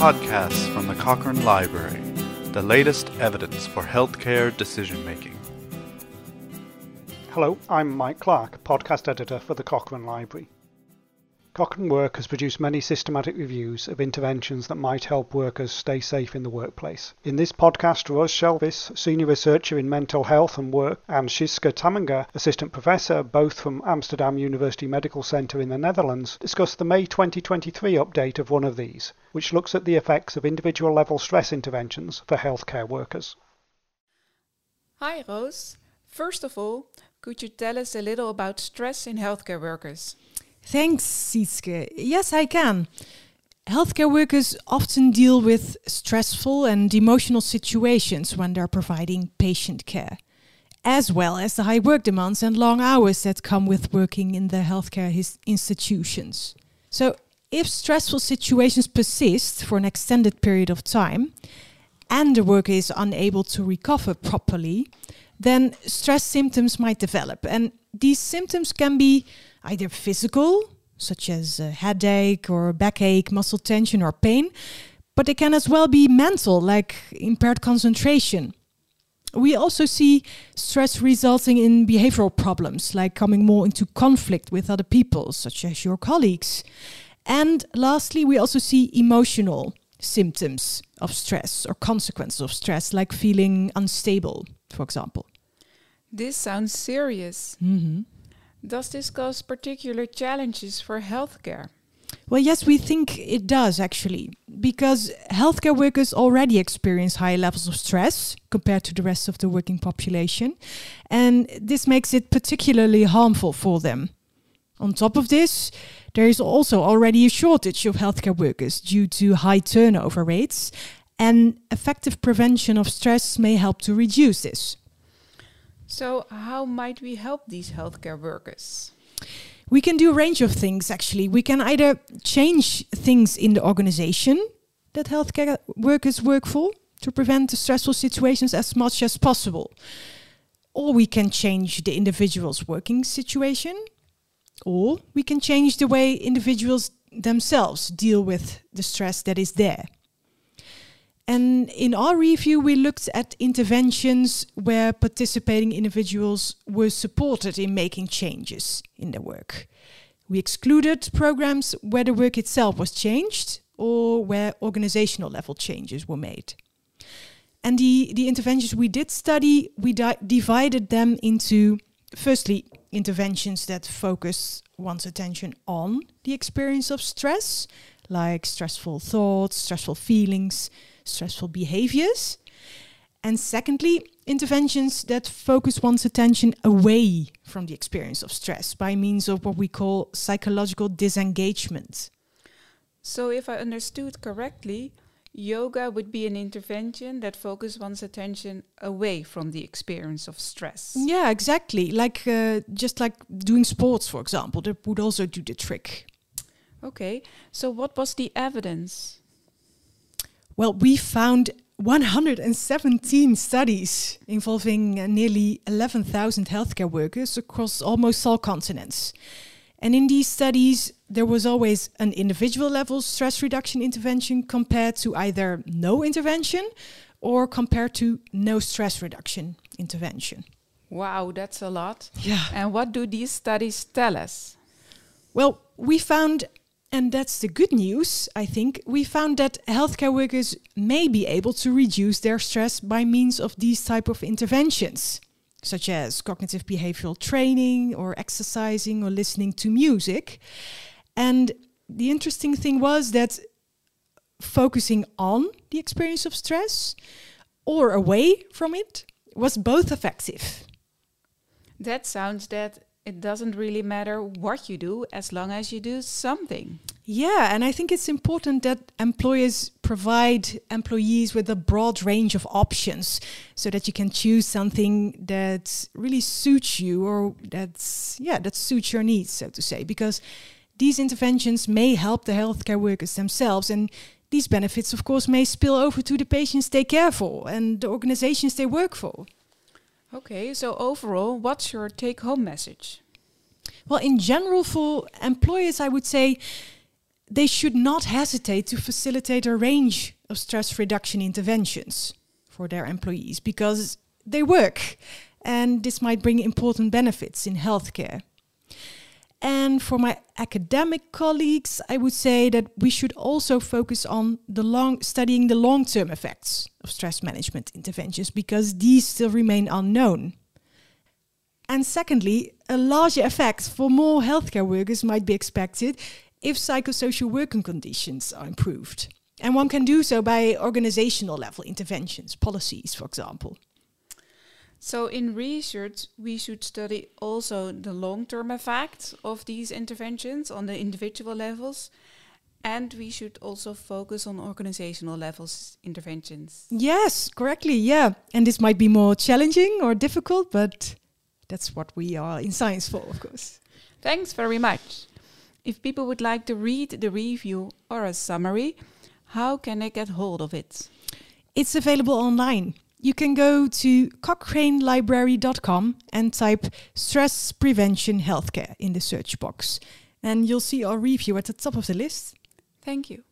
podcasts from the Cochrane Library, the latest evidence for healthcare decision making. Hello, I'm Mike Clarke, podcast editor for the Cochrane Library. Cochrane Work has produced many systematic reviews of interventions that might help workers stay safe in the workplace. In this podcast, Roos Schelvis, senior researcher in mental health and work, and Sietske Tamminga, assistant professor, both from Amsterdam University Medical Center in the Netherlands, discuss the May 2023 update of one of these, which looks at the effects of individual level stress interventions for healthcare workers. Hi, Roos. First of all, could you tell us a little about stress in healthcare workers? Thanks, Sietske. Yes, I can. Healthcare workers often deal with stressful and emotional situations when they're providing patient care, as well as the high work demands and long hours that come with working in the healthcare institutions. So, if stressful situations persist for an extended period of time and the worker is unable to recover properly, then stress symptoms might develop. And these symptoms can be either physical, such as a headache or backache, muscle tension, or pain, but they can as well be mental, like impaired concentration. We also see stress resulting in behavioral problems, like coming more into conflict with other people, such as your colleagues. And lastly, we also see emotional symptoms of stress or consequences of stress, like feeling unstable, for example. This sounds serious. Mm-hmm. Does this cause particular challenges for healthcare? Well, yes, we think it does actually, because healthcare workers already experience high levels of stress compared to the rest of the working population, and this makes it particularly harmful for them. On top of this, there is also already a shortage of healthcare workers due to high turnover rates, and effective prevention of stress may help to reduce this. So, how might we help these healthcare workers? We can do a range of things actually. We can either change things in the organization that healthcare workers work for to prevent the stressful situations as much as possible. Or we can change the individual's working situation. Or we can change the way individuals themselves deal with the stress that is there. And in our review, we looked at interventions where participating individuals were supported in making changes in their work. We excluded programs where the work itself was changed or where organizational level changes were made. And the, the interventions we did study, we di divided them into firstly, interventions that focus one's attention on the experience of stress, like stressful thoughts, stressful feelings, stressful behaviors. And secondly, interventions that focus one's attention away from the experience of stress by means of what we call psychological disengagement. So, if I understood correctly, yoga would be an intervention that focuses one's attention away from the experience of stress. Yeah, exactly. Like uh, just like doing sports, for example, that would also do the trick. Okay, so what was the evidence? Well, we found 117 studies involving uh, nearly 11,000 healthcare workers across almost all continents. And in these studies, there was always an individual level stress reduction intervention compared to either no intervention or compared to no stress reduction intervention. Wow, that's a lot. Yeah. And what do these studies tell us? Well, we found and that's the good news, I think. We found that healthcare workers may be able to reduce their stress by means of these type of interventions, such as cognitive behavioral training or exercising or listening to music. And the interesting thing was that focusing on the experience of stress or away from it was both effective. That sounds that it doesn't really matter what you do as long as you do something. Yeah, and I think it's important that employers provide employees with a broad range of options so that you can choose something that really suits you or that's yeah, that suits your needs, so to say, because these interventions may help the healthcare workers themselves and these benefits of course may spill over to the patients they care for and the organizations they work for. Okay, so overall, what's your take home message? Well, in general, for employers, I would say they should not hesitate to facilitate a range of stress reduction interventions for their employees because they work and this might bring important benefits in healthcare. And for my academic colleagues, I would say that we should also focus on the long studying the long-term effects of stress management interventions because these still remain unknown. And secondly, a larger effect for more healthcare workers might be expected if psychosocial working conditions are improved. And one can do so by organizational level interventions, policies, for example. So, in research, we should study also the long term effects of these interventions on the individual levels, and we should also focus on organizational levels interventions. Yes, correctly, yeah. And this might be more challenging or difficult, but that's what we are in science for, of course. Thanks very much. If people would like to read the review or a summary, how can they get hold of it? It's available online. You can go to cochranelibrary.com and type stress prevention healthcare in the search box. And you'll see our review at the top of the list. Thank you.